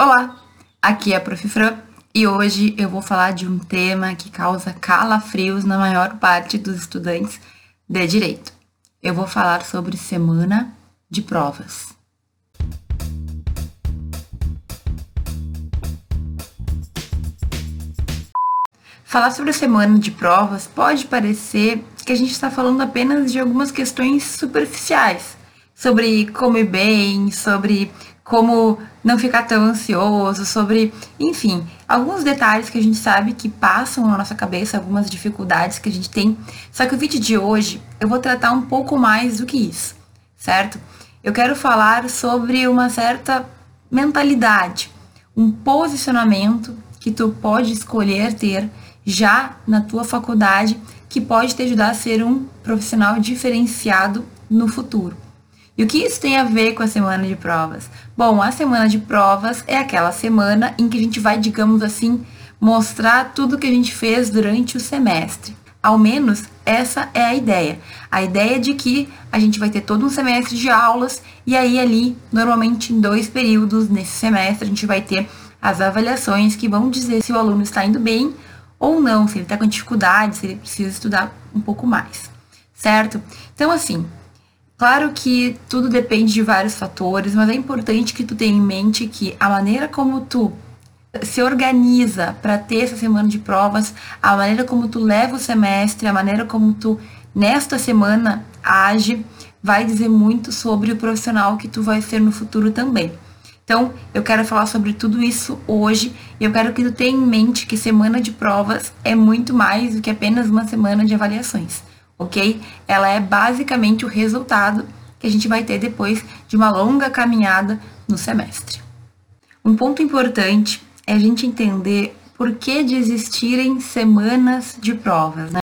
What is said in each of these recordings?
Olá, aqui é a Prof. Fran e hoje eu vou falar de um tema que causa calafrios na maior parte dos estudantes de direito. Eu vou falar sobre semana de provas. Falar sobre a semana de provas pode parecer que a gente está falando apenas de algumas questões superficiais, sobre como ir bem, sobre como não ficar tão ansioso, sobre, enfim, alguns detalhes que a gente sabe que passam na nossa cabeça, algumas dificuldades que a gente tem. Só que o vídeo de hoje eu vou tratar um pouco mais do que isso, certo? Eu quero falar sobre uma certa mentalidade, um posicionamento que tu pode escolher ter já na tua faculdade que pode te ajudar a ser um profissional diferenciado no futuro. E o que isso tem a ver com a semana de provas? Bom, a semana de provas é aquela semana em que a gente vai, digamos assim, mostrar tudo que a gente fez durante o semestre. Ao menos essa é a ideia. A ideia de que a gente vai ter todo um semestre de aulas e aí ali, normalmente em dois períodos nesse semestre, a gente vai ter as avaliações que vão dizer se o aluno está indo bem ou não, se ele está com dificuldade, se ele precisa estudar um pouco mais, certo? Então, assim, Claro que tudo depende de vários fatores, mas é importante que tu tenha em mente que a maneira como tu se organiza para ter essa semana de provas, a maneira como tu leva o semestre, a maneira como tu nesta semana age, vai dizer muito sobre o profissional que tu vai ser no futuro também. Então, eu quero falar sobre tudo isso hoje e eu quero que tu tenha em mente que semana de provas é muito mais do que apenas uma semana de avaliações ok? Ela é basicamente o resultado que a gente vai ter depois de uma longa caminhada no semestre. Um ponto importante é a gente entender por que de existirem semanas de provas, né?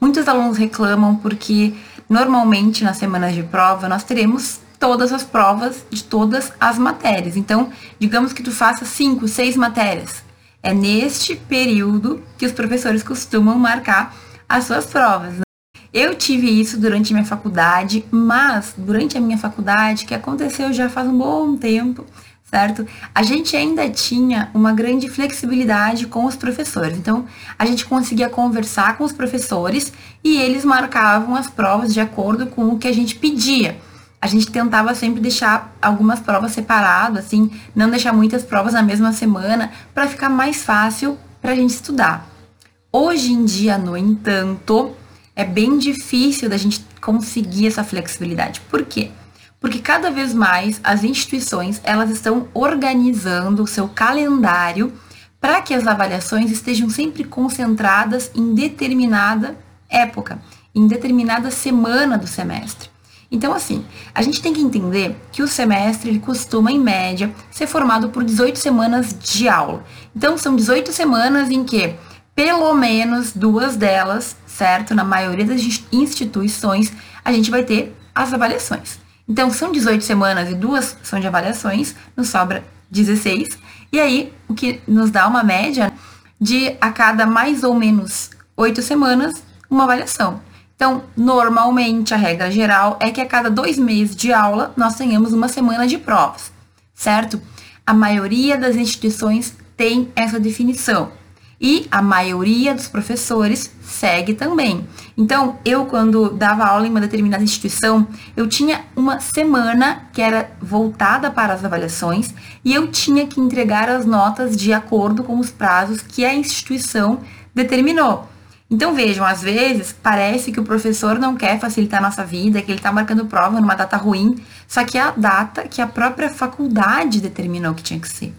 Muitos alunos reclamam porque normalmente nas semanas de prova nós teremos todas as provas de todas as matérias. Então, digamos que tu faça cinco, seis matérias. É neste período que os professores costumam marcar as suas provas. Né? Eu tive isso durante minha faculdade, mas durante a minha faculdade, que aconteceu já faz um bom tempo, certo? A gente ainda tinha uma grande flexibilidade com os professores. Então, a gente conseguia conversar com os professores e eles marcavam as provas de acordo com o que a gente pedia. A gente tentava sempre deixar algumas provas separadas, assim, não deixar muitas provas na mesma semana, para ficar mais fácil para a gente estudar. Hoje em dia, no entanto, é bem difícil da gente conseguir essa flexibilidade. Por quê? Porque cada vez mais as instituições elas estão organizando o seu calendário para que as avaliações estejam sempre concentradas em determinada época, em determinada semana do semestre. Então, assim, a gente tem que entender que o semestre ele costuma, em média, ser formado por 18 semanas de aula. Então, são 18 semanas em que pelo menos duas delas, certo? Na maioria das instituições, a gente vai ter as avaliações. Então, são 18 semanas e duas são de avaliações, nos sobra 16. E aí, o que nos dá uma média de a cada mais ou menos oito semanas, uma avaliação. Então, normalmente, a regra geral é que a cada dois meses de aula, nós tenhamos uma semana de provas, certo? A maioria das instituições tem essa definição e a maioria dos professores segue também. Então, eu quando dava aula em uma determinada instituição, eu tinha uma semana que era voltada para as avaliações e eu tinha que entregar as notas de acordo com os prazos que a instituição determinou. Então vejam, às vezes parece que o professor não quer facilitar a nossa vida, que ele está marcando prova numa data ruim, só que é a data que a própria faculdade determinou que tinha que ser.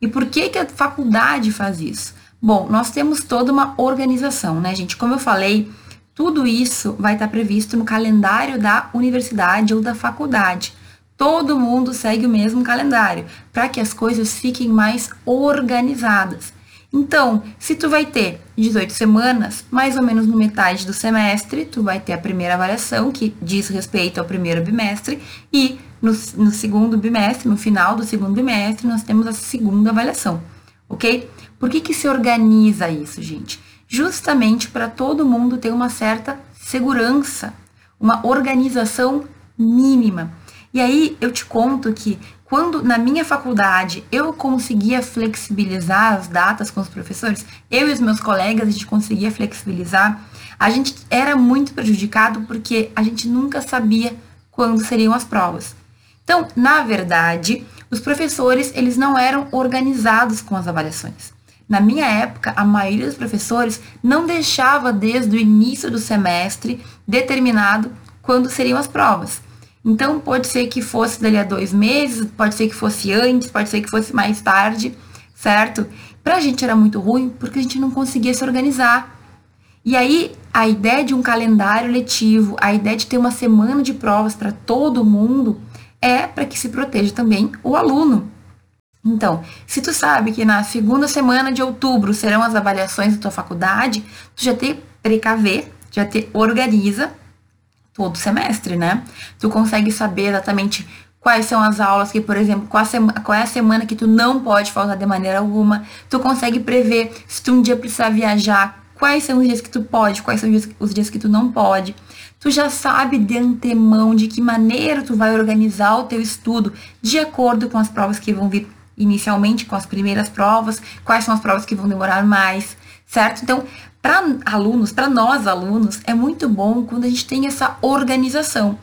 E por que, que a faculdade faz isso? Bom, nós temos toda uma organização, né, gente? Como eu falei, tudo isso vai estar previsto no calendário da universidade ou da faculdade. Todo mundo segue o mesmo calendário, para que as coisas fiquem mais organizadas. Então, se tu vai ter 18 semanas, mais ou menos no metade do semestre, tu vai ter a primeira avaliação, que diz respeito ao primeiro bimestre, e no, no segundo bimestre, no final do segundo bimestre, nós temos a segunda avaliação, ok? Por que, que se organiza isso, gente? Justamente para todo mundo ter uma certa segurança, uma organização mínima. E aí eu te conto que quando na minha faculdade eu conseguia flexibilizar as datas com os professores, eu e os meus colegas a gente conseguia flexibilizar, a gente era muito prejudicado porque a gente nunca sabia quando seriam as provas. Então, na verdade, os professores eles não eram organizados com as avaliações. Na minha época, a maioria dos professores não deixava desde o início do semestre determinado quando seriam as provas. Então, pode ser que fosse dali a dois meses, pode ser que fosse antes, pode ser que fosse mais tarde, certo? Para a gente era muito ruim porque a gente não conseguia se organizar. E aí, a ideia de um calendário letivo, a ideia de ter uma semana de provas para todo mundo, é para que se proteja também o aluno. Então, se tu sabe que na segunda semana de outubro serão as avaliações da tua faculdade, tu já te precaver, já te organiza todo semestre, né? Tu consegue saber exatamente quais são as aulas que, por exemplo, qual, qual é a semana que tu não pode faltar de maneira alguma. Tu consegue prever se tu um dia precisar viajar, quais são os dias que tu pode, quais são os dias que tu não pode. Tu já sabe de antemão de que maneira tu vai organizar o teu estudo de acordo com as provas que vão vir inicialmente, com as primeiras provas, quais são as provas que vão demorar mais, certo? Então, para alunos, para nós alunos, é muito bom quando a gente tem essa organização.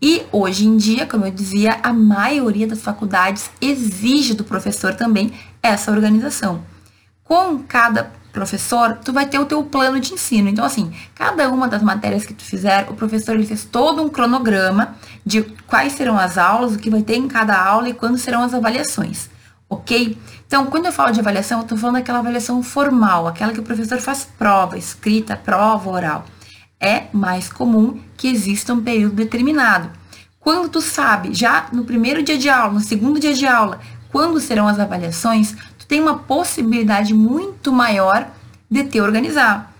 E hoje em dia, como eu dizia, a maioria das faculdades exige do professor também essa organização. Com cada professor, tu vai ter o teu plano de ensino. Então, assim, cada uma das matérias que tu fizer, o professor ele fez todo um cronograma de quais serão as aulas, o que vai ter em cada aula e quando serão as avaliações ok? Então, quando eu falo de avaliação, eu estou falando daquela avaliação formal, aquela que o professor faz prova, escrita, prova oral. É mais comum que exista um período determinado. Quando tu sabe, já no primeiro dia de aula, no segundo dia de aula, quando serão as avaliações, tu tem uma possibilidade muito maior de te organizar.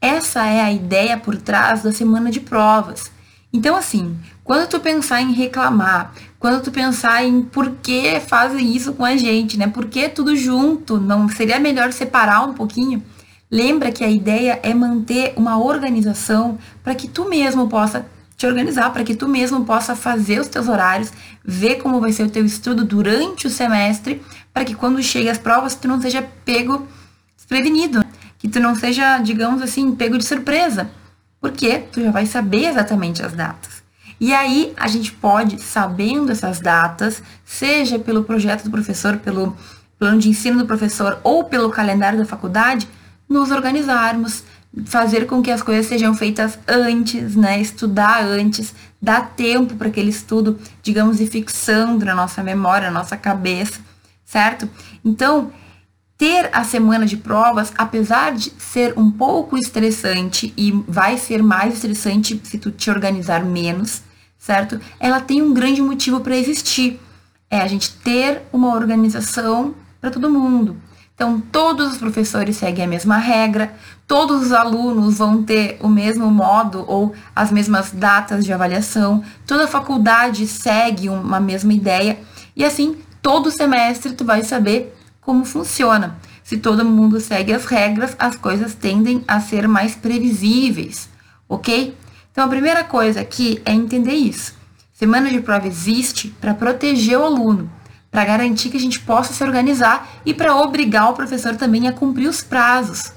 Essa é a ideia por trás da semana de provas. Então, assim, quando tu pensar em reclamar, quando tu pensar em por que fazem isso com a gente, né? Por que tudo junto? Não seria melhor separar um pouquinho? Lembra que a ideia é manter uma organização para que tu mesmo possa te organizar, para que tu mesmo possa fazer os teus horários, ver como vai ser o teu estudo durante o semestre, para que quando chegue as provas tu não seja pego desprevenido, que tu não seja, digamos assim, pego de surpresa porque tu já vai saber exatamente as datas. E aí a gente pode, sabendo essas datas, seja pelo projeto do professor, pelo plano de ensino do professor ou pelo calendário da faculdade, nos organizarmos, fazer com que as coisas sejam feitas antes, né? Estudar antes, dar tempo para aquele estudo, digamos, ir fixando na nossa memória, na nossa cabeça, certo? Então, ter a semana de provas, apesar de ser um pouco estressante e vai ser mais estressante se tu te organizar menos, certo? Ela tem um grande motivo para existir. É a gente ter uma organização para todo mundo. Então, todos os professores seguem a mesma regra, todos os alunos vão ter o mesmo modo ou as mesmas datas de avaliação, toda faculdade segue uma mesma ideia, e assim, todo semestre tu vai saber como funciona. Se todo mundo segue as regras, as coisas tendem a ser mais previsíveis, ok? Então, a primeira coisa aqui é entender isso. Semana de prova existe para proteger o aluno, para garantir que a gente possa se organizar e para obrigar o professor também a cumprir os prazos.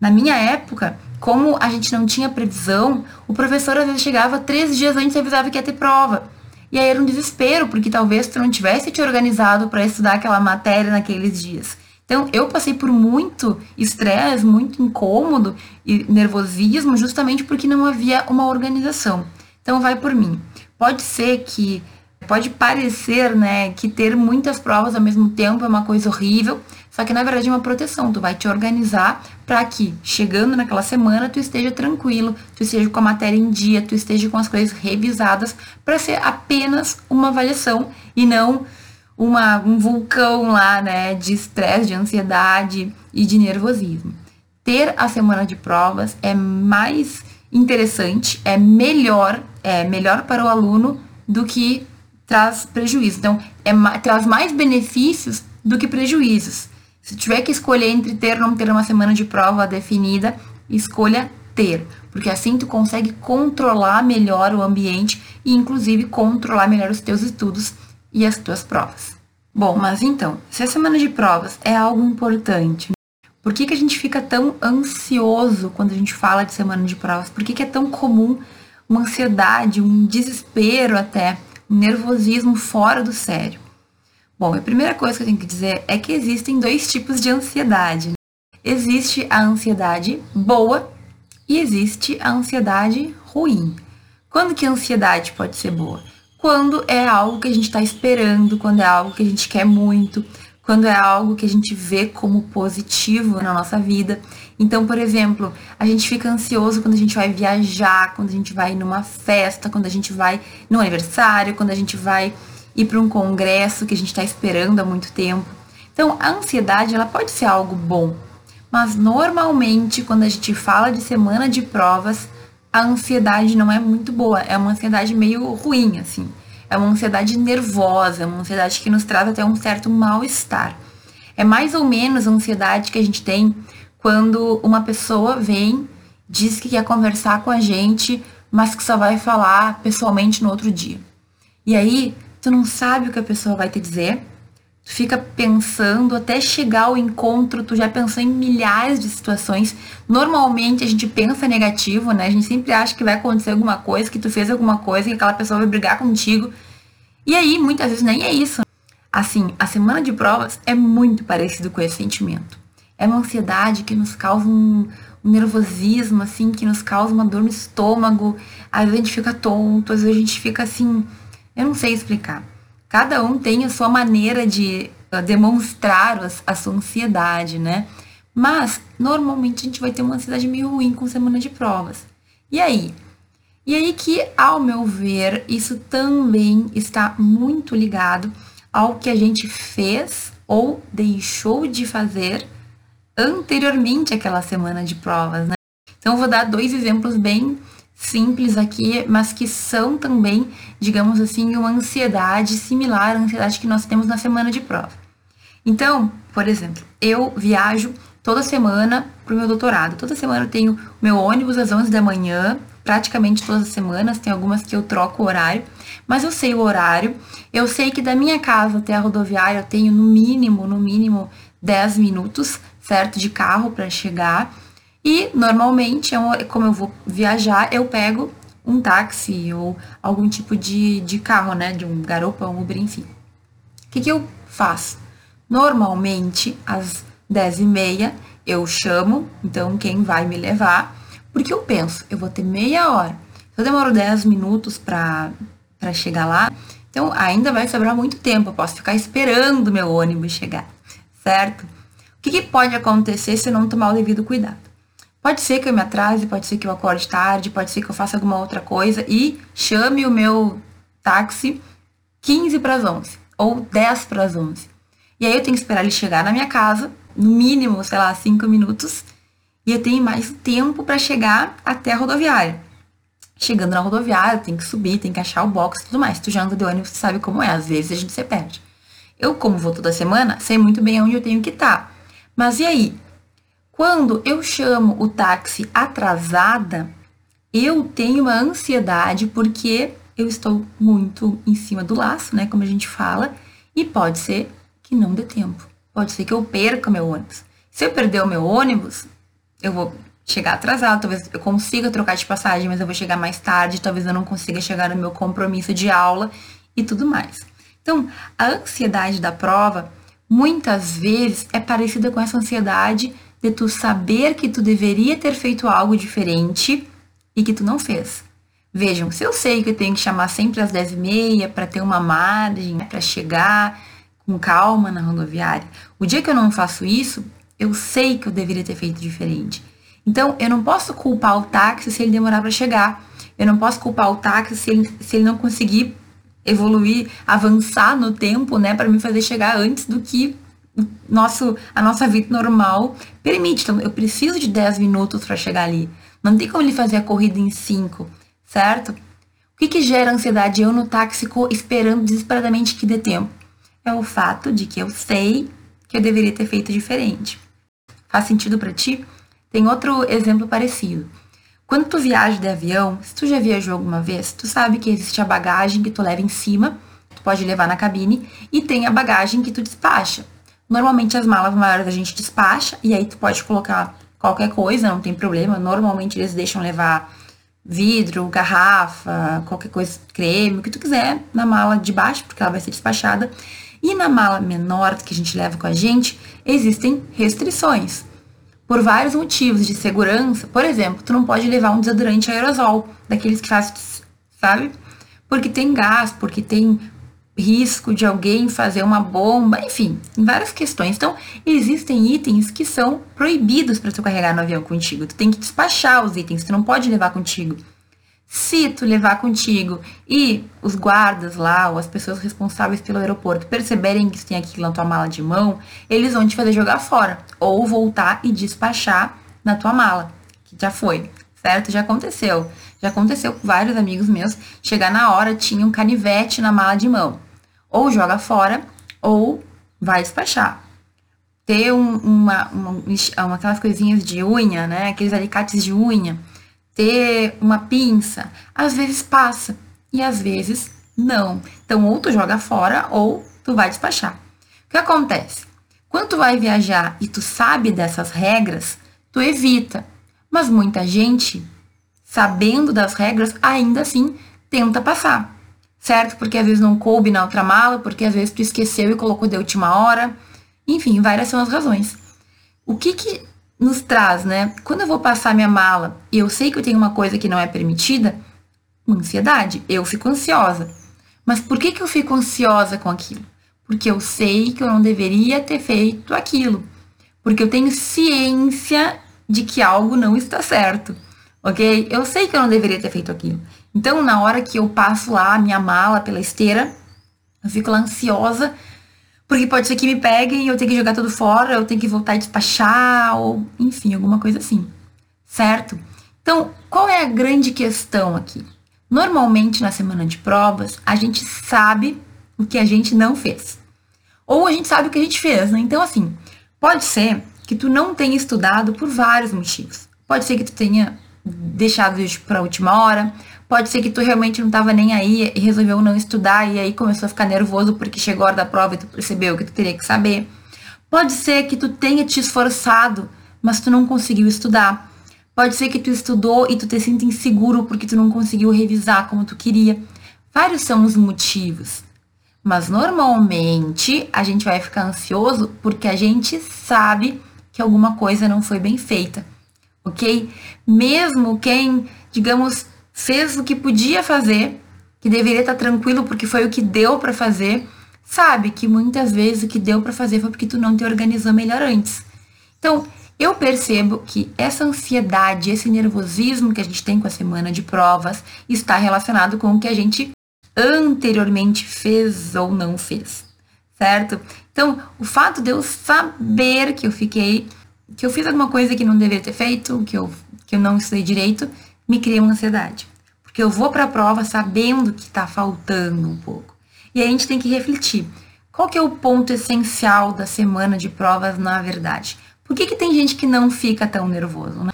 Na minha época, como a gente não tinha previsão, o professor às vezes chegava três dias antes e avisava que ia ter prova. E aí era um desespero, porque talvez tu não tivesse te organizado para estudar aquela matéria naqueles dias. Então, eu passei por muito estresse, muito incômodo e nervosismo, justamente porque não havia uma organização. Então, vai por mim. Pode ser que, pode parecer, né, que ter muitas provas ao mesmo tempo é uma coisa horrível, só que na verdade é uma proteção. Tu vai te organizar para que, chegando naquela semana, tu esteja tranquilo, tu esteja com a matéria em dia, tu esteja com as coisas revisadas, para ser apenas uma avaliação e não uma, um vulcão lá, né, de estresse, de ansiedade e de nervosismo. Ter a semana de provas é mais interessante, é melhor, é melhor para o aluno do que traz prejuízo. Então, é, traz mais benefícios do que prejuízos. Se tiver que escolher entre ter ou não ter uma semana de prova definida, escolha ter, porque assim tu consegue controlar melhor o ambiente e inclusive controlar melhor os teus estudos e as tuas provas. Bom, mas então, se a semana de provas é algo importante, por que, que a gente fica tão ansioso quando a gente fala de semana de provas? Por que, que é tão comum uma ansiedade, um desespero até, um nervosismo fora do sério? Bom, a primeira coisa que eu tenho que dizer é que existem dois tipos de ansiedade. Né? Existe a ansiedade boa e existe a ansiedade ruim. Quando que a ansiedade pode ser boa? Quando é algo que a gente está esperando, quando é algo que a gente quer muito, quando é algo que a gente vê como positivo na nossa vida. Então, por exemplo, a gente fica ansioso quando a gente vai viajar, quando a gente vai numa festa, quando a gente vai no aniversário, quando a gente vai ir para um congresso que a gente está esperando há muito tempo. Então, a ansiedade ela pode ser algo bom, mas normalmente quando a gente fala de semana de provas, a ansiedade não é muito boa, é uma ansiedade meio ruim, assim. É uma ansiedade nervosa, é uma ansiedade que nos traz até um certo mal-estar. É mais ou menos a ansiedade que a gente tem quando uma pessoa vem, diz que quer conversar com a gente, mas que só vai falar pessoalmente no outro dia. E aí, tu não sabe o que a pessoa vai te dizer, Tu fica pensando até chegar ao encontro, tu já pensou em milhares de situações. Normalmente a gente pensa negativo, né? A gente sempre acha que vai acontecer alguma coisa, que tu fez alguma coisa, que aquela pessoa vai brigar contigo. E aí, muitas vezes nem é isso. Assim, a semana de provas é muito parecido com esse sentimento. É uma ansiedade que nos causa um, um nervosismo, assim, que nos causa uma dor no estômago. Às vezes a gente fica tonto, às vezes a gente fica assim, eu não sei explicar. Cada um tem a sua maneira de uh, demonstrar a sua ansiedade, né? Mas, normalmente, a gente vai ter uma ansiedade meio ruim com semana de provas. E aí? E aí que, ao meu ver, isso também está muito ligado ao que a gente fez ou deixou de fazer anteriormente àquela semana de provas, né? Então, eu vou dar dois exemplos bem simples aqui, mas que são também, digamos assim, uma ansiedade similar à ansiedade que nós temos na semana de prova. Então, por exemplo, eu viajo toda semana para o meu doutorado. Toda semana eu tenho meu ônibus às 11 da manhã, praticamente todas as semanas, tem algumas que eu troco o horário, mas eu sei o horário. Eu sei que da minha casa até a rodoviária eu tenho no mínimo, no mínimo 10 minutos, certo, de carro para chegar. E normalmente, é como eu vou viajar, eu pego um táxi ou algum tipo de, de carro, né? De um garupa, um Uber, enfim. O que, que eu faço? Normalmente, às 10 e meia, eu chamo, então, quem vai me levar, porque eu penso, eu vou ter meia hora. Se eu demoro 10 minutos para chegar lá, então ainda vai sobrar muito tempo, eu posso ficar esperando meu ônibus chegar, certo? O que, que pode acontecer se eu não tomar o devido cuidado? Pode ser que eu me atrase, pode ser que eu acorde tarde, pode ser que eu faça alguma outra coisa e chame o meu táxi 15 para as 11 ou 10 para as 11. E aí eu tenho que esperar ele chegar na minha casa, no mínimo, sei lá, 5 minutos, e eu tenho mais tempo para chegar até a rodoviária. Chegando na rodoviária, tem que subir, tem que achar o box e tudo mais. Tu já anda de ônibus, tu sabe como é, às vezes a gente se perde. Eu, como vou toda semana, sei muito bem onde eu tenho que estar. Tá. Mas e aí? Quando eu chamo o táxi atrasada, eu tenho uma ansiedade porque eu estou muito em cima do laço, né, como a gente fala, e pode ser que não dê tempo. Pode ser que eu perca meu ônibus. Se eu perder o meu ônibus, eu vou chegar atrasado, talvez eu consiga trocar de passagem, mas eu vou chegar mais tarde, talvez eu não consiga chegar no meu compromisso de aula e tudo mais. Então, a ansiedade da prova muitas vezes é parecida com essa ansiedade de tu saber que tu deveria ter feito algo diferente e que tu não fez. Vejam, se eu sei que eu tenho que chamar sempre às 10h30 para ter uma margem, para chegar com calma na rodoviária, o dia que eu não faço isso, eu sei que eu deveria ter feito diferente. Então, eu não posso culpar o táxi se ele demorar para chegar. Eu não posso culpar o táxi se ele, se ele não conseguir evoluir, avançar no tempo, né, para me fazer chegar antes do que nosso, a nossa vida normal permite. Então, eu preciso de 10 minutos para chegar ali. Não tem como ele fazer a corrida em 5, certo? O que, que gera ansiedade eu no táxi esperando desesperadamente que dê tempo? É o fato de que eu sei que eu deveria ter feito diferente. Faz sentido para ti? Tem outro exemplo parecido. Quando tu viaja de avião, se tu já viajou alguma vez, tu sabe que existe a bagagem que tu leva em cima pode levar na cabine e tem a bagagem que tu despacha. Normalmente as malas maiores a gente despacha e aí tu pode colocar qualquer coisa, não tem problema. Normalmente eles deixam levar vidro, garrafa, qualquer coisa, creme, o que tu quiser na mala de baixo, porque ela vai ser despachada. E na mala menor que a gente leva com a gente, existem restrições. Por vários motivos de segurança. Por exemplo, tu não pode levar um desodorante aerosol, daqueles que faz, sabe? Porque tem gás, porque tem risco de alguém fazer uma bomba, enfim, em várias questões. Então, existem itens que são proibidos para tu carregar no avião contigo. Tu tem que despachar os itens, tu não pode levar contigo. Se tu levar contigo e os guardas lá, ou as pessoas responsáveis pelo aeroporto, perceberem que tem aquilo na tua mala de mão, eles vão te fazer jogar fora. Ou voltar e despachar na tua mala, que já foi, certo? Já aconteceu. Já aconteceu com vários amigos meus. Chegar na hora, tinha um canivete na mala de mão. Ou joga fora, ou vai despachar. Ter um, uma, uma, uma, aquelas coisinhas de unha, né? Aqueles alicates de unha ter uma pinça, às vezes passa e às vezes não. Então, ou tu joga fora ou tu vai despachar. O que acontece? Quando tu vai viajar e tu sabe dessas regras, tu evita. Mas muita gente, sabendo das regras, ainda assim tenta passar. Certo? Porque às vezes não coube na outra mala, porque às vezes tu esqueceu e colocou de última hora. Enfim, várias são as razões. O que que nos traz, né? Quando eu vou passar minha mala e eu sei que eu tenho uma coisa que não é permitida, ansiedade. Eu fico ansiosa. Mas por que, que eu fico ansiosa com aquilo? Porque eu sei que eu não deveria ter feito aquilo. Porque eu tenho ciência de que algo não está certo. Ok? Eu sei que eu não deveria ter feito aquilo. Então, na hora que eu passo lá a minha mala pela esteira, eu fico lá ansiosa porque pode ser que me peguem eu tenho que jogar tudo fora, eu tenho que voltar e despachar, ou enfim, alguma coisa assim. Certo? Então, qual é a grande questão aqui? Normalmente, na semana de provas, a gente sabe o que a gente não fez. Ou a gente sabe o que a gente fez, né? Então, assim, pode ser que tu não tenha estudado por vários motivos. Pode ser que tu tenha deixado isso para a última hora, Pode ser que tu realmente não estava nem aí e resolveu não estudar e aí começou a ficar nervoso porque chegou a hora da prova e tu percebeu que tu teria que saber. Pode ser que tu tenha te esforçado, mas tu não conseguiu estudar. Pode ser que tu estudou e tu te sinta inseguro porque tu não conseguiu revisar como tu queria. Vários são os motivos. Mas normalmente a gente vai ficar ansioso porque a gente sabe que alguma coisa não foi bem feita. Ok? Mesmo quem, digamos, fez o que podia fazer, que deveria estar tranquilo porque foi o que deu para fazer, sabe que muitas vezes o que deu para fazer foi porque tu não te organizou melhor antes. Então, eu percebo que essa ansiedade, esse nervosismo que a gente tem com a semana de provas está relacionado com o que a gente anteriormente fez ou não fez, certo? Então, o fato de eu saber que eu fiquei, que eu fiz alguma coisa que não deveria ter feito, que eu, que eu não estudei direito, me cria uma ansiedade. Porque eu vou para a prova sabendo que está faltando um pouco. E aí a gente tem que refletir. Qual que é o ponto essencial da semana de provas na verdade? Por que, que tem gente que não fica tão nervoso? Né?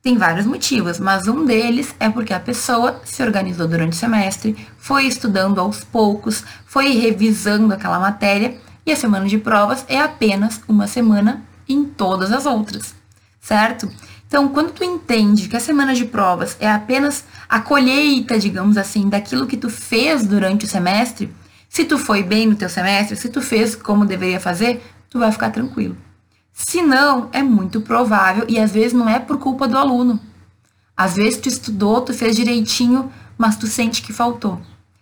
Tem vários motivos, mas um deles é porque a pessoa se organizou durante o semestre, foi estudando aos poucos, foi revisando aquela matéria e a semana de provas é apenas uma semana em todas as outras, certo? Então, quando tu entende que a semana de provas é apenas a colheita, digamos assim, daquilo que tu fez durante o semestre, se tu foi bem no teu semestre, se tu fez como deveria fazer, tu vai ficar tranquilo. Se não, é muito provável e às vezes não é por culpa do aluno. Às vezes tu estudou, tu fez direitinho, mas tu sente que faltou.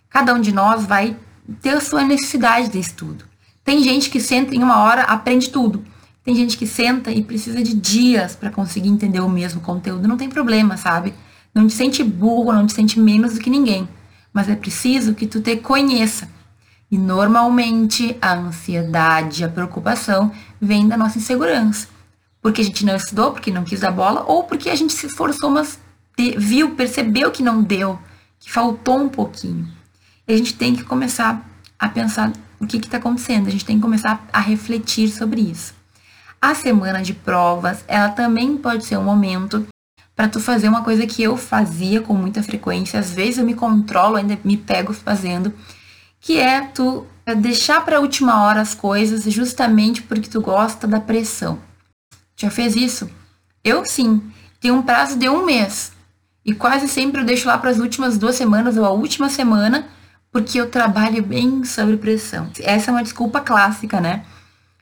Cada um de nós vai ter a sua necessidade de estudo. Tem gente que senta em uma hora, aprende tudo. Tem gente que senta e precisa de dias para conseguir entender o mesmo conteúdo. Não tem problema, sabe? Não te sente burro, não te sente menos do que ninguém. Mas é preciso que tu te conheça. E normalmente a ansiedade, a preocupação vem da nossa insegurança. Porque a gente não estudou, porque não quis dar bola, ou porque a gente se esforçou, mas viu, percebeu que não deu, que faltou um pouquinho. E a gente tem que começar a pensar o que está acontecendo. A gente tem que começar a refletir sobre isso. A semana de provas, ela também pode ser um momento para tu fazer uma coisa que eu fazia com muita frequência, às vezes eu me controlo, ainda me pego fazendo, que é tu deixar para a última hora as coisas justamente porque tu gosta da pressão. Já fez isso? Eu sim. Tenho um prazo de um mês. E quase sempre eu deixo lá para as últimas duas semanas ou a última semana, porque eu trabalho bem sobre pressão. Essa é uma desculpa clássica, né?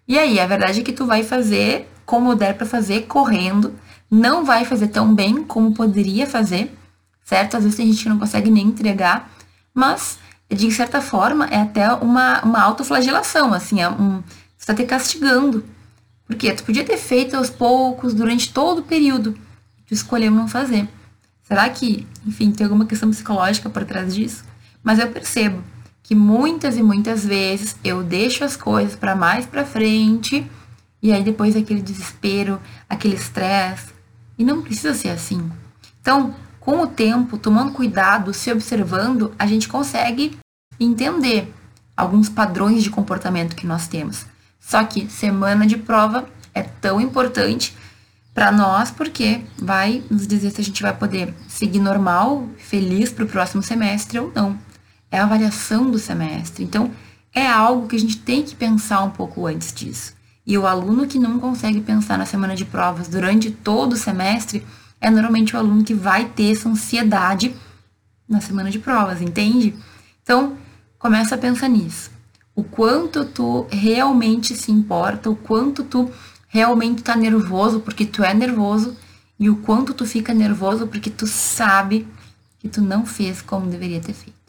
E aí, a verdade é que tu vai fazer como der para fazer, correndo. Não vai fazer tão bem como poderia fazer, certo? Às vezes tem gente não consegue nem entregar, mas de certa forma é até uma, uma autoflagelação, assim, é um, você tá te castigando. Porque tu podia ter feito aos poucos, durante todo o período, tu escolheu não fazer. Será que, enfim, tem alguma questão psicológica por trás disso? Mas eu percebo que muitas e muitas vezes eu deixo as coisas para mais para frente e aí depois aquele desespero, aquele estresse. E não precisa ser assim. Então, com o tempo, tomando cuidado, se observando, a gente consegue entender alguns padrões de comportamento que nós temos. Só que semana de prova é tão importante para nós porque vai nos dizer se a gente vai poder seguir normal, feliz para o próximo semestre ou não. É a avaliação do semestre. Então, é algo que a gente tem que pensar um pouco antes disso. E o aluno que não consegue pensar na semana de provas durante todo o semestre é normalmente o aluno que vai ter essa ansiedade na semana de provas, entende? Então, começa a pensar nisso. O quanto tu realmente se importa, o quanto tu realmente tá nervoso porque tu é nervoso e o quanto tu fica nervoso porque tu sabe que tu não fez como deveria ter feito.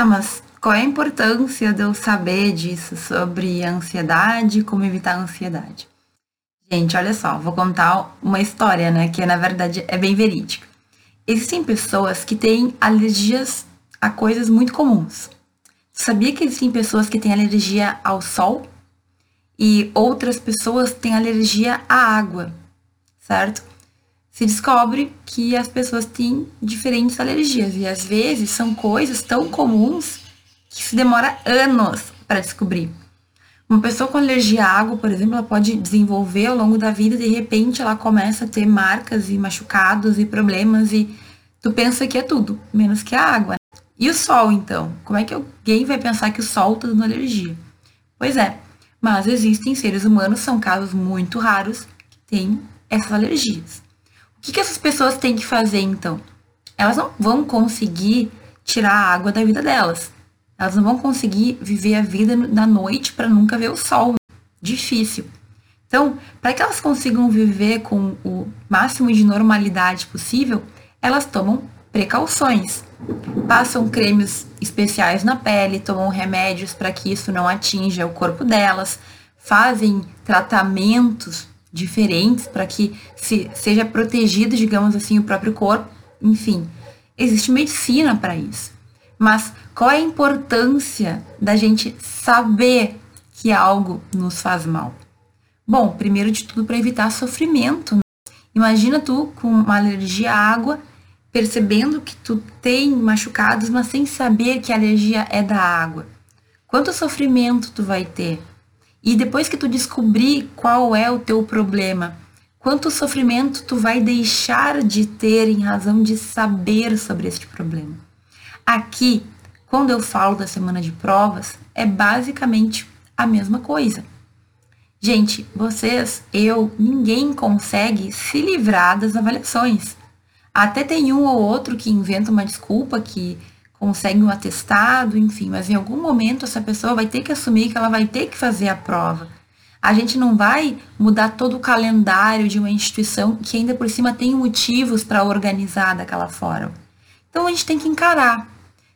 Tá, mas qual é a importância de eu saber disso sobre a ansiedade, como evitar a ansiedade? Gente, olha só, vou contar uma história, né, que na verdade é bem verídica. Existem pessoas que têm alergias a coisas muito comuns. Sabia que existem pessoas que têm alergia ao sol? E outras pessoas têm alergia à água, certo? Se descobre que as pessoas têm diferentes alergias e às vezes são coisas tão comuns que se demora anos para descobrir. Uma pessoa com alergia à água, por exemplo, ela pode desenvolver ao longo da vida, de repente ela começa a ter marcas e machucados e problemas e tu pensa que é tudo, menos que a água. E o sol, então? Como é que alguém vai pensar que o sol está dando alergia? Pois é, mas existem seres humanos, são casos muito raros, que têm essas alergias. O que, que essas pessoas têm que fazer, então? Elas não vão conseguir tirar a água da vida delas. Elas não vão conseguir viver a vida na noite para nunca ver o sol. Difícil. Então, para que elas consigam viver com o máximo de normalidade possível, elas tomam precauções. Passam cremes especiais na pele, tomam remédios para que isso não atinja o corpo delas, fazem tratamentos diferentes para que se, seja protegido, digamos assim, o próprio corpo. Enfim, existe medicina para isso. Mas qual é a importância da gente saber que algo nos faz mal? Bom, primeiro de tudo para evitar sofrimento. Né? Imagina tu com uma alergia à água, percebendo que tu tem machucados, mas sem saber que a alergia é da água. Quanto sofrimento tu vai ter? E depois que tu descobrir qual é o teu problema, quanto sofrimento tu vai deixar de ter em razão de saber sobre este problema? Aqui, quando eu falo da semana de provas, é basicamente a mesma coisa. Gente, vocês, eu, ninguém consegue se livrar das avaliações. Até tem um ou outro que inventa uma desculpa, que consegue um atestado, enfim, mas em algum momento essa pessoa vai ter que assumir que ela vai ter que fazer a prova. A gente não vai mudar todo o calendário de uma instituição que ainda por cima tem motivos para organizar daquela forma. Então a gente tem que encarar.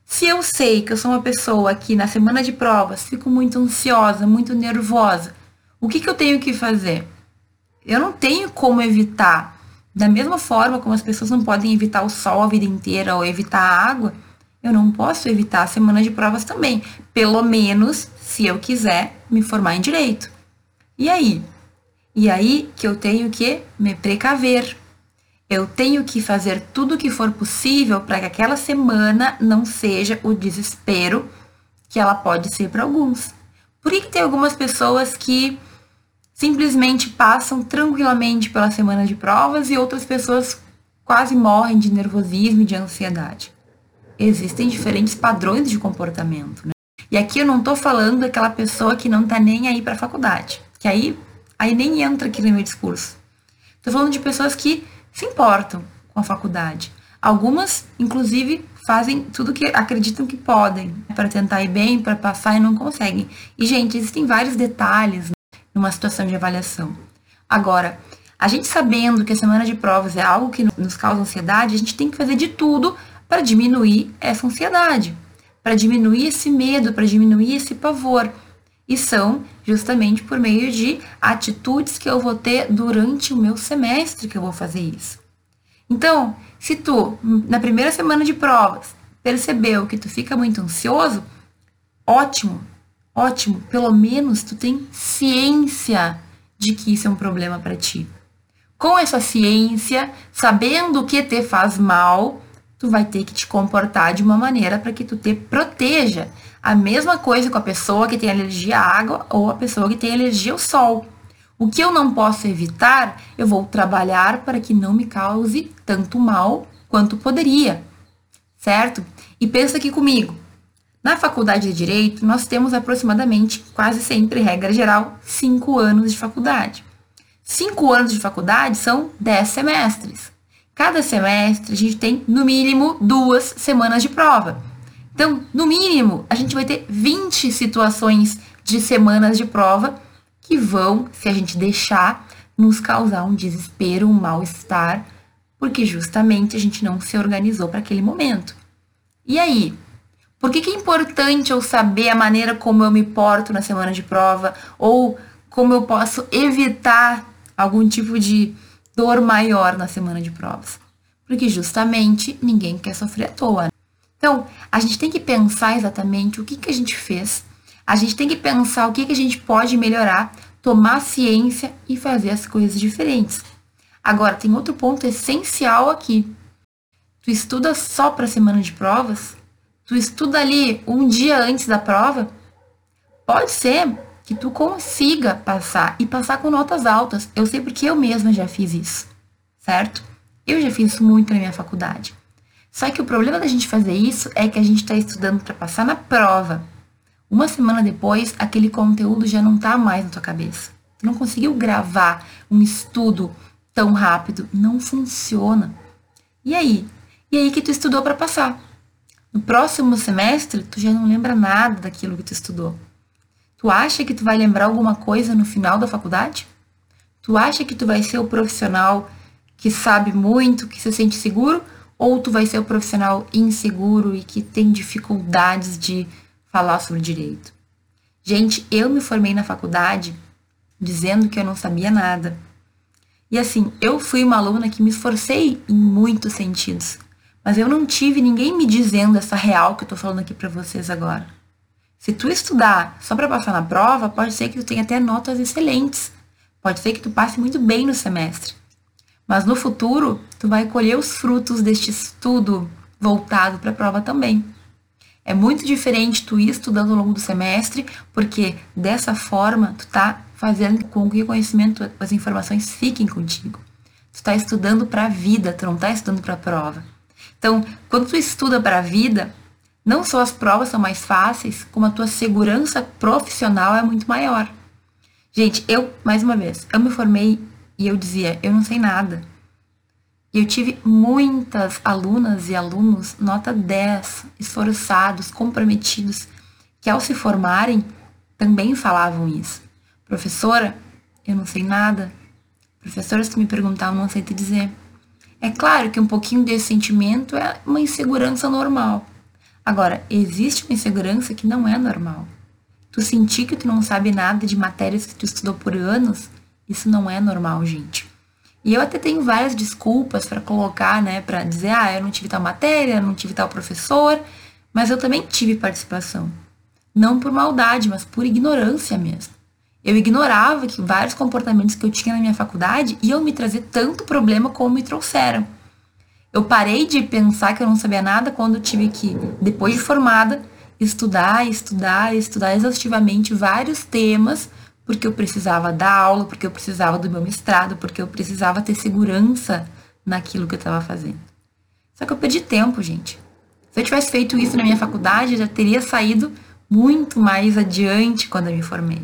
Se eu sei que eu sou uma pessoa que na semana de provas fico muito ansiosa, muito nervosa, o que, que eu tenho que fazer? Eu não tenho como evitar. Da mesma forma como as pessoas não podem evitar o sol a vida inteira ou evitar a água, eu não posso evitar a semana de provas também. Pelo menos, se eu quiser me formar em direito. E aí? E aí que eu tenho que me precaver. Eu tenho que fazer tudo o que for possível para que aquela semana não seja o desespero que ela pode ser para alguns. Por que, que tem algumas pessoas que simplesmente passam tranquilamente pela semana de provas e outras pessoas quase morrem de nervosismo e de ansiedade? Existem diferentes padrões de comportamento. Né? E aqui eu não tô falando daquela pessoa que não tá nem aí para a faculdade, que aí aí nem entra aqui no meu discurso. Tô falando de pessoas que se importam com a faculdade. Algumas, inclusive, fazem tudo que acreditam que podem para tentar ir bem, para passar e não conseguem. E gente, existem vários detalhes numa situação de avaliação. Agora, a gente sabendo que a semana de provas é algo que nos causa ansiedade, a gente tem que fazer de tudo para diminuir essa ansiedade, para diminuir esse medo, para diminuir esse pavor. E são justamente por meio de atitudes que eu vou ter durante o meu semestre que eu vou fazer isso. Então, se tu, na primeira semana de provas, percebeu que tu fica muito ansioso, ótimo, ótimo, pelo menos tu tem ciência de que isso é um problema para ti. Com essa ciência, sabendo o que te faz mal, tu vai ter que te comportar de uma maneira para que tu te proteja. A mesma coisa com a pessoa que tem alergia à água ou a pessoa que tem alergia ao sol. O que eu não posso evitar, eu vou trabalhar para que não me cause tanto mal quanto poderia, certo? E pensa aqui comigo. Na faculdade de Direito, nós temos aproximadamente, quase sempre, regra geral, cinco anos de faculdade. Cinco anos de faculdade são dez semestres. Cada semestre a gente tem, no mínimo, duas semanas de prova. Então, no mínimo, a gente vai ter 20 situações de semanas de prova que vão, se a gente deixar, nos causar um desespero, um mal-estar, porque justamente a gente não se organizou para aquele momento. E aí, por que, que é importante eu saber a maneira como eu me porto na semana de prova ou como eu posso evitar algum tipo de dor maior na semana de provas? Porque justamente ninguém quer sofrer à toa. Né? Então, a gente tem que pensar exatamente o que, que a gente fez, a gente tem que pensar o que, que a gente pode melhorar, tomar ciência e fazer as coisas diferentes. Agora, tem outro ponto essencial aqui. Tu estuda só para a semana de provas? tu estuda ali um dia antes da prova, pode ser que tu consiga passar e passar com notas altas. Eu sei porque eu mesma já fiz isso, certo? Eu já fiz isso muito na minha faculdade. Só que o problema da gente fazer isso é que a gente está estudando para passar na prova. Uma semana depois, aquele conteúdo já não está mais na tua cabeça. Tu não conseguiu gravar um estudo tão rápido. Não funciona. E aí? E aí que tu estudou para passar? No próximo semestre, tu já não lembra nada daquilo que tu estudou. Tu acha que tu vai lembrar alguma coisa no final da faculdade? Tu acha que tu vai ser o profissional que sabe muito, que se sente seguro? Ou tu vai ser o profissional inseguro e que tem dificuldades de falar sobre direito? Gente, eu me formei na faculdade dizendo que eu não sabia nada. E assim, eu fui uma aluna que me esforcei em muitos sentidos. Mas eu não tive ninguém me dizendo essa real que eu tô falando aqui para vocês agora. Se tu estudar só para passar na prova, pode ser que tu tenha até notas excelentes. Pode ser que tu passe muito bem no semestre. Mas no futuro, tu vai colher os frutos deste estudo voltado para a prova também. É muito diferente tu ir estudando ao longo do semestre, porque dessa forma tu tá fazendo com que o conhecimento, as informações fiquem contigo. Tu está estudando para a vida, tu não está estudando para a prova. Então, quando tu estuda para a vida, não só as provas são mais fáceis, como a tua segurança profissional é muito maior. Gente, eu, mais uma vez, eu me formei e eu dizia, eu não sei nada. E eu tive muitas alunas e alunos, nota 10, esforçados, comprometidos, que ao se formarem também falavam isso. Professora, eu não sei nada. Professoras que me perguntavam, não sei te dizer. É claro que um pouquinho desse sentimento é uma insegurança normal. Agora, existe uma insegurança que não é normal. Tu sentir que tu não sabe nada de matérias que tu estudou por anos, isso não é normal, gente. E eu até tenho várias desculpas para colocar, né, para dizer, ah, eu não tive tal matéria, eu não tive tal professor, mas eu também tive participação. Não por maldade, mas por ignorância mesmo. Eu ignorava que vários comportamentos que eu tinha na minha faculdade iam me trazer tanto problema como me trouxeram. Eu parei de pensar que eu não sabia nada quando tive que, depois de formada, estudar, estudar, estudar exaustivamente vários temas, porque eu precisava dar aula, porque eu precisava do meu mestrado, porque eu precisava ter segurança naquilo que eu estava fazendo. Só que eu perdi tempo, gente. Se eu tivesse feito isso na minha faculdade, eu já teria saído muito mais adiante quando eu me formei.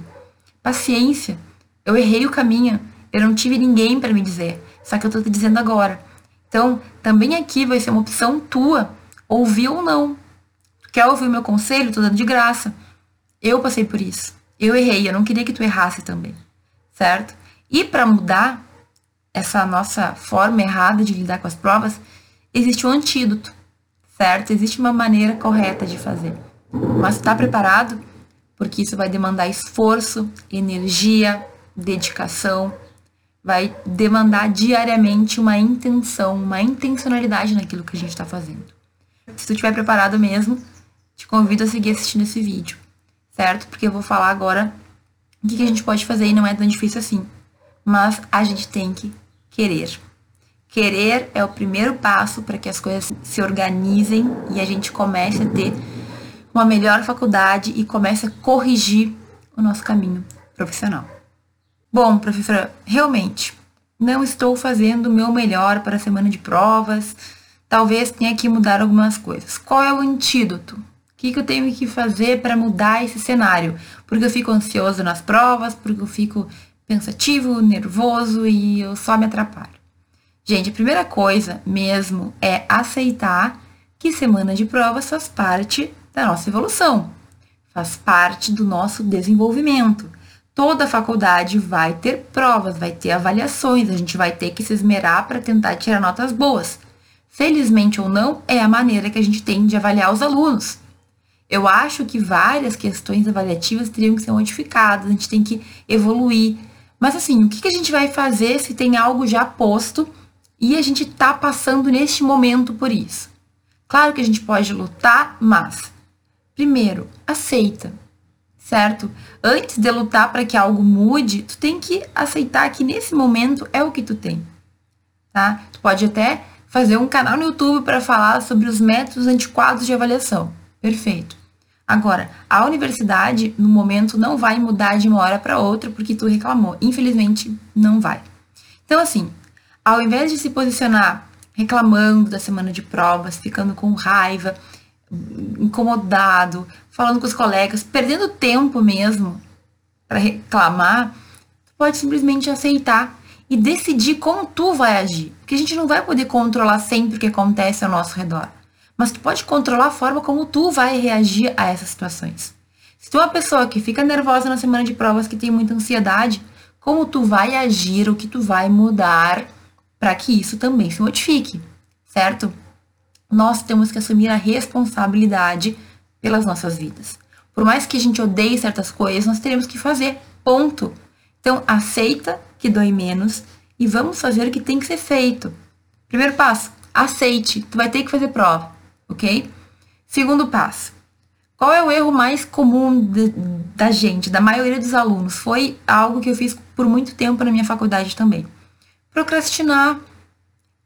Paciência. Eu errei o caminho. Eu não tive ninguém para me dizer. Só que eu tô te dizendo agora. Então, também aqui vai ser uma opção tua, ouvir ou não. quer ouvir o meu conselho? Tô dando de graça. Eu passei por isso. Eu errei, eu não queria que tu errasse também. Certo? E para mudar essa nossa forma errada de lidar com as provas, existe um antídoto, certo? Existe uma maneira correta de fazer. Mas está preparado? Porque isso vai demandar esforço, energia, dedicação, vai demandar diariamente uma intenção, uma intencionalidade naquilo que a gente está fazendo. Se tu estiver preparado mesmo, te convido a seguir assistindo esse vídeo, certo? Porque eu vou falar agora o que a gente pode fazer e não é tão difícil assim. Mas a gente tem que querer. Querer é o primeiro passo para que as coisas se organizem e a gente comece a ter uma melhor faculdade e comece a corrigir o nosso caminho profissional. Bom, professora, realmente não estou fazendo o meu melhor para a semana de provas. Talvez tenha que mudar algumas coisas. Qual é o antídoto? O que, que eu tenho que fazer para mudar esse cenário? Porque eu fico ansioso nas provas, porque eu fico pensativo, nervoso e eu só me atrapalho. Gente, a primeira coisa mesmo é aceitar que semana de provas faz parte da nossa evolução, faz parte do nosso desenvolvimento. Toda faculdade vai ter provas, vai ter avaliações, a gente vai ter que se esmerar para tentar tirar notas boas. Felizmente ou não, é a maneira que a gente tem de avaliar os alunos. Eu acho que várias questões avaliativas teriam que ser modificadas, a gente tem que evoluir. Mas assim, o que, a gente vai fazer se tem algo já posto e a gente está passando neste momento por isso? Claro que a gente pode lutar, mas primeiro, aceita, certo? Antes de lutar para que algo mude, tu tem que aceitar que nesse momento é o que tu tem, tá? Tu pode até fazer um canal no YouTube para falar sobre os métodos antiquados de avaliação. Perfeito. Agora, a universidade, no momento, não vai mudar de uma hora para outra porque tu reclamou. Infelizmente, não vai. Então, assim, ao invés de se posicionar reclamando da semana de provas, ficando com raiva, incomodado, falando com os colegas, perdendo tempo mesmo para reclamar, tu pode simplesmente aceitar e decidir como tu vai agir. Porque a gente não vai poder controlar sempre o que acontece ao nosso redor mas tu pode controlar a forma como tu vai reagir a essas situações. Se tu é uma pessoa que fica nervosa na semana de provas, que tem muita ansiedade, como tu vai agir, o que tu vai mudar para que isso também se modifique, certo? Nós temos que assumir a responsabilidade pelas nossas vidas. Por mais que a gente odeie certas coisas, nós teremos que fazer, ponto. Então, aceita que dói menos e vamos fazer o que tem que ser feito. Primeiro passo, aceite, tu vai ter que fazer prova ok? Segundo passo. Qual é o erro mais comum de, da gente, da maioria dos alunos? Foi algo que eu fiz por muito tempo na minha faculdade também. Procrastinar,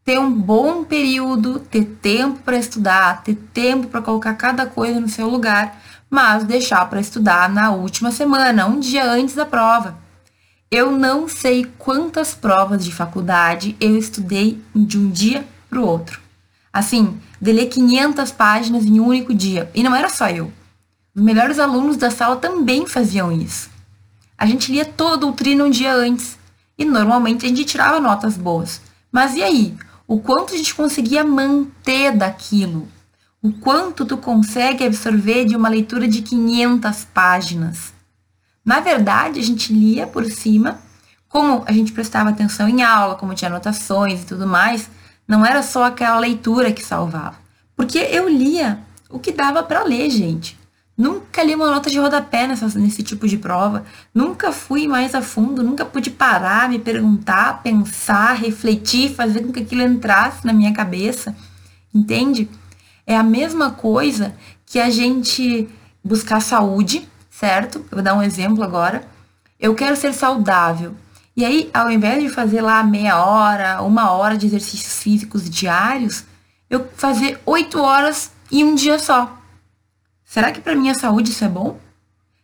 ter um bom período, ter tempo para estudar, ter tempo para colocar cada coisa no seu lugar, mas deixar para estudar na última semana, um dia antes da prova. Eu não sei quantas provas de faculdade eu estudei de um dia para o outro. Assim, de ler 500 páginas em um único dia. E não era só eu. Os melhores alunos da sala também faziam isso. A gente lia toda a doutrina um dia antes. E normalmente a gente tirava notas boas. Mas e aí? O quanto a gente conseguia manter daquilo? O quanto tu consegue absorver de uma leitura de 500 páginas? Na verdade, a gente lia por cima, como a gente prestava atenção em aula, como tinha anotações e tudo mais, não era só aquela leitura que salvava. Porque eu lia o que dava para ler, gente. Nunca li uma nota de rodapé nessa, nesse tipo de prova. Nunca fui mais a fundo, nunca pude parar, me perguntar, pensar, refletir, fazer com que aquilo entrasse na minha cabeça. Entende? É a mesma coisa que a gente buscar saúde, certo? Eu vou dar um exemplo agora. Eu quero ser saudável. E aí, ao invés de fazer lá meia hora, uma hora de exercícios físicos diários, eu fazer oito horas em um dia só. Será que para minha saúde isso é bom?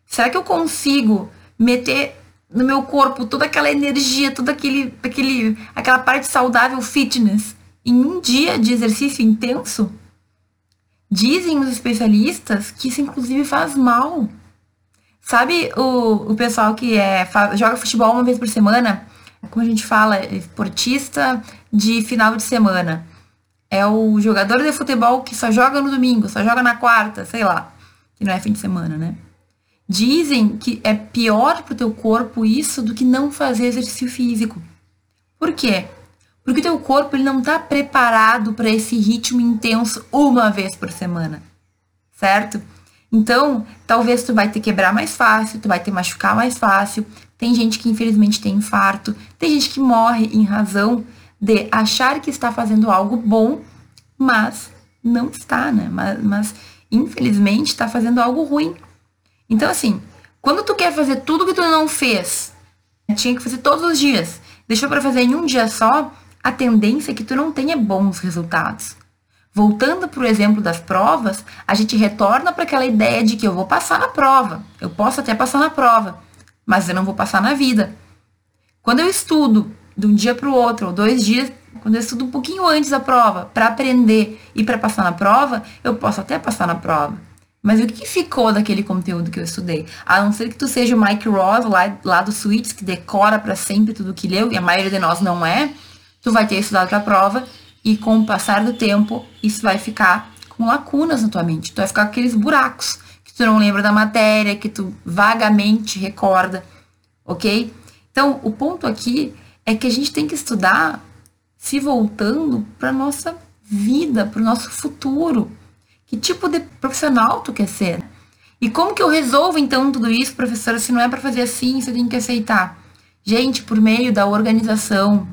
Será que eu consigo meter no meu corpo toda aquela energia, toda aquele, aquele, aquela parte saudável fitness em um dia de exercício intenso? Dizem os especialistas que isso inclusive faz mal. Sabe o, o pessoal que é, faz, joga futebol uma vez por semana? Como a gente fala, esportista de final de semana. É o jogador de futebol que só joga no domingo, só joga na quarta, sei lá. Que não é fim de semana, né? Dizem que é pior pro teu corpo isso do que não fazer exercício físico. Por quê? Porque o teu corpo ele não está preparado para esse ritmo intenso uma vez por semana, certo? Então, talvez tu vai te quebrar mais fácil, tu vai te machucar mais fácil. Tem gente que infelizmente tem infarto, tem gente que morre em razão de achar que está fazendo algo bom, mas não está, né? Mas, mas infelizmente está fazendo algo ruim. Então, assim, quando tu quer fazer tudo que tu não fez, tinha que fazer todos os dias, deixou para fazer em um dia só, a tendência é que tu não tenha bons resultados. Voltando para o exemplo das provas, a gente retorna para aquela ideia de que eu vou passar na prova. Eu posso até passar na prova, mas eu não vou passar na vida. Quando eu estudo de um dia para o outro, ou dois dias, quando eu estudo um pouquinho antes da prova, para aprender e para passar na prova, eu posso até passar na prova. Mas o que ficou daquele conteúdo que eu estudei? A não ser que tu seja o Mike Ross, lá, lá do Suites, que decora para sempre tudo que leu, e a maioria de nós não é, tu vai ter estudado para a prova e com o passar do tempo isso vai ficar com lacunas na tua mente. Tu vai ficar com aqueles buracos que tu não lembra da matéria, que tu vagamente recorda, ok? Então, o ponto aqui é que a gente tem que estudar se voltando para nossa vida, para o nosso futuro. Que tipo de profissional tu quer ser? E como que eu resolvo então tudo isso, professora, se não é para fazer assim, você tem que aceitar? Gente, por meio da organização,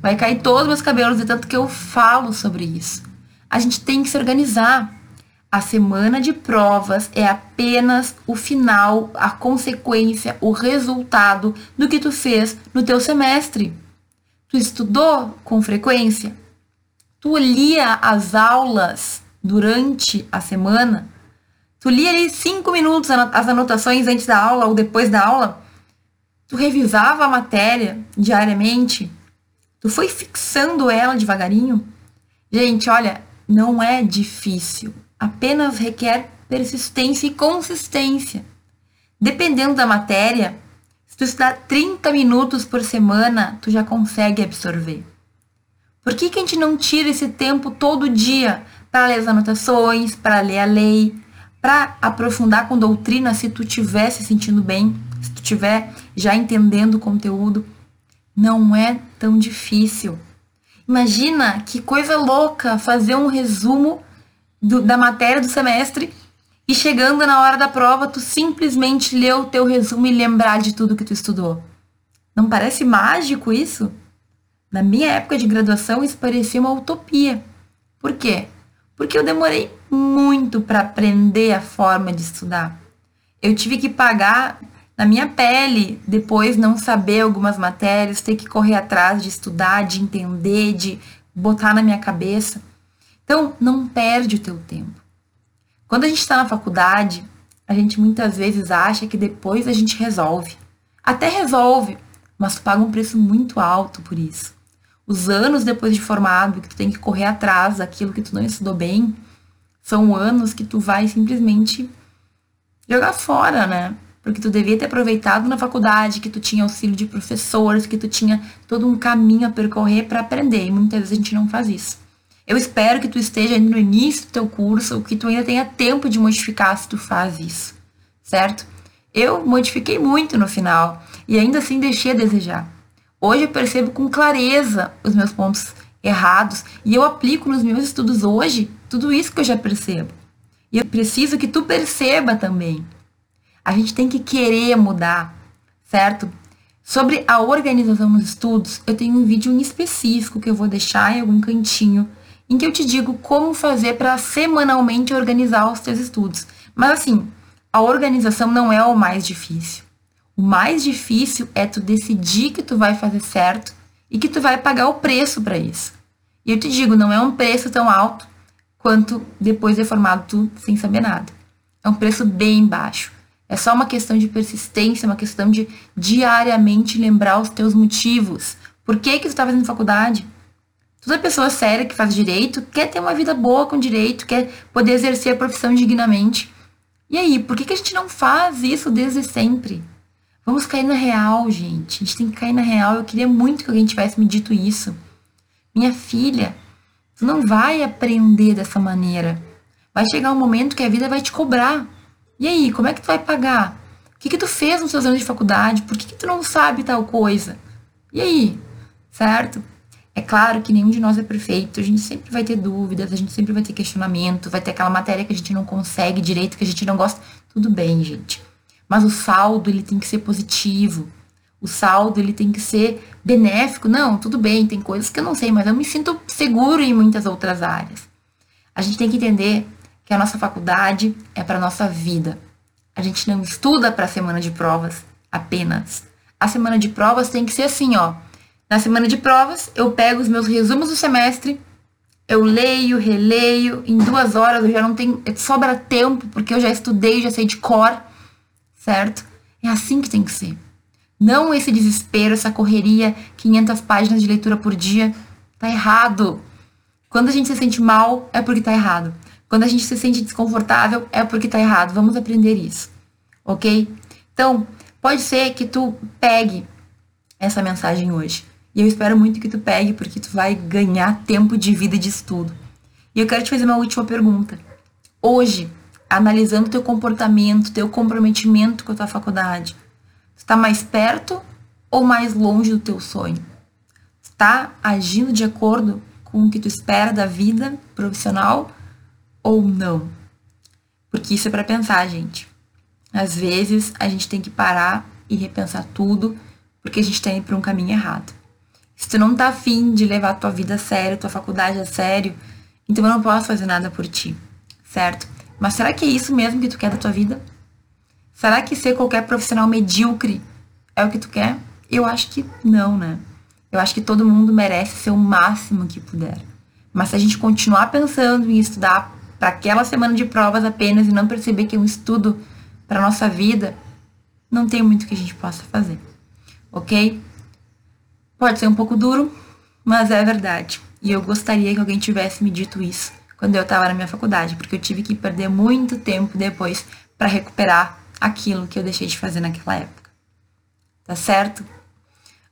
Vai cair todos os meus cabelos de tanto que eu falo sobre isso. A gente tem que se organizar. A semana de provas é apenas o final, a consequência, o resultado do que tu fez no teu semestre. Tu estudou com frequência? Tu lia as aulas durante a semana? Tu lia ali cinco minutos as anotações antes da aula ou depois da aula? Tu revisava a matéria diariamente? Tu foi fixando ela devagarinho? Gente, olha, não é difícil. Apenas requer persistência e consistência. Dependendo da matéria, tu estudar 30 minutos por semana, tu já consegue absorver. Por que, que a gente não tira esse tempo todo dia para ler as anotações, para ler a lei, para aprofundar com doutrina se tu estiver se sentindo bem, se tu estiver já entendendo o conteúdo? não é tão difícil. Imagina que coisa louca fazer um resumo do, da matéria do semestre e chegando na hora da prova, tu simplesmente ler o teu resumo e lembrar de tudo que tu estudou. Não parece mágico isso? Na minha época de graduação, isso parecia uma utopia. Por quê? Porque eu demorei muito para aprender a forma de estudar. Eu tive que pagar na minha pele, depois não saber algumas matérias, ter que correr atrás de estudar, de entender, de botar na minha cabeça. Então, não perde o teu tempo. Quando a gente está na faculdade, a gente muitas vezes acha que depois a gente resolve. Até resolve, mas paga um preço muito alto por isso. Os anos depois de formado, que tu tem que correr atrás daquilo que tu não estudou bem, são anos que tu vai simplesmente jogar fora, né? porque tu devia ter aproveitado na faculdade, que tu tinha auxílio de professores, que tu tinha todo um caminho a percorrer para aprender, e muitas vezes a gente não faz isso. Eu espero que tu esteja no início do teu curso, que tu ainda tenha tempo de modificar se tu faz isso, certo? Eu modifiquei muito no final, e ainda assim deixei a desejar. Hoje eu percebo com clareza os meus pontos errados, e eu aplico nos meus estudos hoje tudo isso que eu já percebo. E eu preciso que tu perceba também. A gente tem que querer mudar, certo? Sobre a organização nos estudos, eu tenho um vídeo em específico que eu vou deixar em algum cantinho, em que eu te digo como fazer para semanalmente organizar os teus estudos. Mas assim, a organização não é o mais difícil. O mais difícil é tu decidir que tu vai fazer certo e que tu vai pagar o preço para isso. E eu te digo, não é um preço tão alto quanto depois de formado tu sem saber nada. É um preço bem baixo. É só uma questão de persistência, uma questão de diariamente lembrar os teus motivos. Por que que tu está fazendo faculdade? Toda pessoa séria que faz direito quer ter uma vida boa com direito, quer poder exercer a profissão dignamente. E aí, por que, que a gente não faz isso desde sempre? Vamos cair na real, gente. A gente tem que cair na real. Eu queria muito que alguém tivesse me dito isso. Minha filha, tu não vai aprender dessa maneira. Vai chegar um momento que a vida vai te cobrar. E aí, como é que tu vai pagar? O que, que tu fez nos seus anos de faculdade? Por que, que tu não sabe tal coisa? E aí? Certo? É claro que nenhum de nós é perfeito, a gente sempre vai ter dúvidas, a gente sempre vai ter questionamento, vai ter aquela matéria que a gente não consegue direito, que a gente não gosta. Tudo bem, gente. Mas o saldo, ele tem que ser positivo. O saldo, ele tem que ser benéfico. Não, tudo bem, tem coisas que eu não sei, mas eu me sinto seguro em muitas outras áreas. A gente tem que entender que a nossa faculdade é para nossa vida. A gente não estuda para a semana de provas apenas. A semana de provas tem que ser assim, ó na semana de provas, eu pego os meus resumos do semestre, eu leio, releio, em duas horas eu já não tenho, sobra tempo, porque eu já estudei, já sei de cor, certo? É assim que tem que ser. Não esse desespero, essa correria, 500 páginas de leitura por dia, tá errado. Quando a gente se sente mal, é porque tá errado. Quando a gente se sente desconfortável, é porque tá errado. Vamos aprender isso, ok? Então, pode ser que tu pegue essa mensagem hoje e eu espero muito que tu pegue, porque tu vai ganhar tempo de vida de estudo. E eu quero te fazer uma última pergunta. Hoje, analisando teu comportamento, teu comprometimento com a tua faculdade, está mais perto ou mais longe do teu sonho? Está agindo de acordo com o que tu espera da vida profissional ou não? Porque isso é para pensar, gente. Às vezes a gente tem que parar e repensar tudo, porque a gente está indo para um caminho errado. Se tu não tá afim de levar tua vida a sério, tua faculdade a sério, então eu não posso fazer nada por ti, certo? Mas será que é isso mesmo que tu quer da tua vida? Será que ser qualquer profissional medíocre é o que tu quer? Eu acho que não, né? Eu acho que todo mundo merece ser o máximo que puder. Mas se a gente continuar pensando em estudar para aquela semana de provas apenas e não perceber que é um estudo para nossa vida, não tem muito que a gente possa fazer. Ok? Pode ser um pouco duro, mas é verdade. E eu gostaria que alguém tivesse me dito isso quando eu estava na minha faculdade, porque eu tive que perder muito tempo depois para recuperar aquilo que eu deixei de fazer naquela época. Tá certo?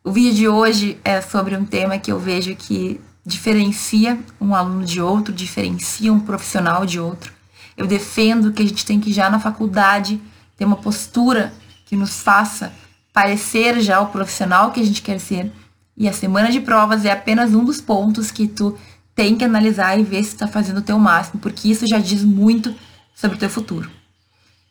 O vídeo de hoje é sobre um tema que eu vejo que diferencia um aluno de outro, diferencia um profissional de outro. Eu defendo que a gente tem que já na faculdade ter uma postura que nos faça parecer já o profissional que a gente quer ser e a semana de provas é apenas um dos pontos que tu tem que analisar e ver se está fazendo o teu máximo, porque isso já diz muito sobre o teu futuro.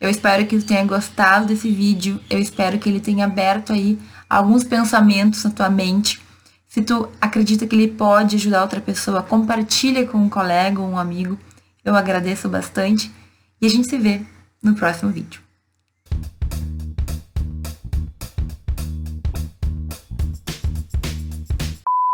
Eu espero que tu tenha gostado desse vídeo, eu espero que ele tenha aberto aí alguns pensamentos na tua mente. Se tu acredita que ele pode ajudar outra pessoa, compartilha com um colega ou um amigo. Eu agradeço bastante e a gente se vê no próximo vídeo.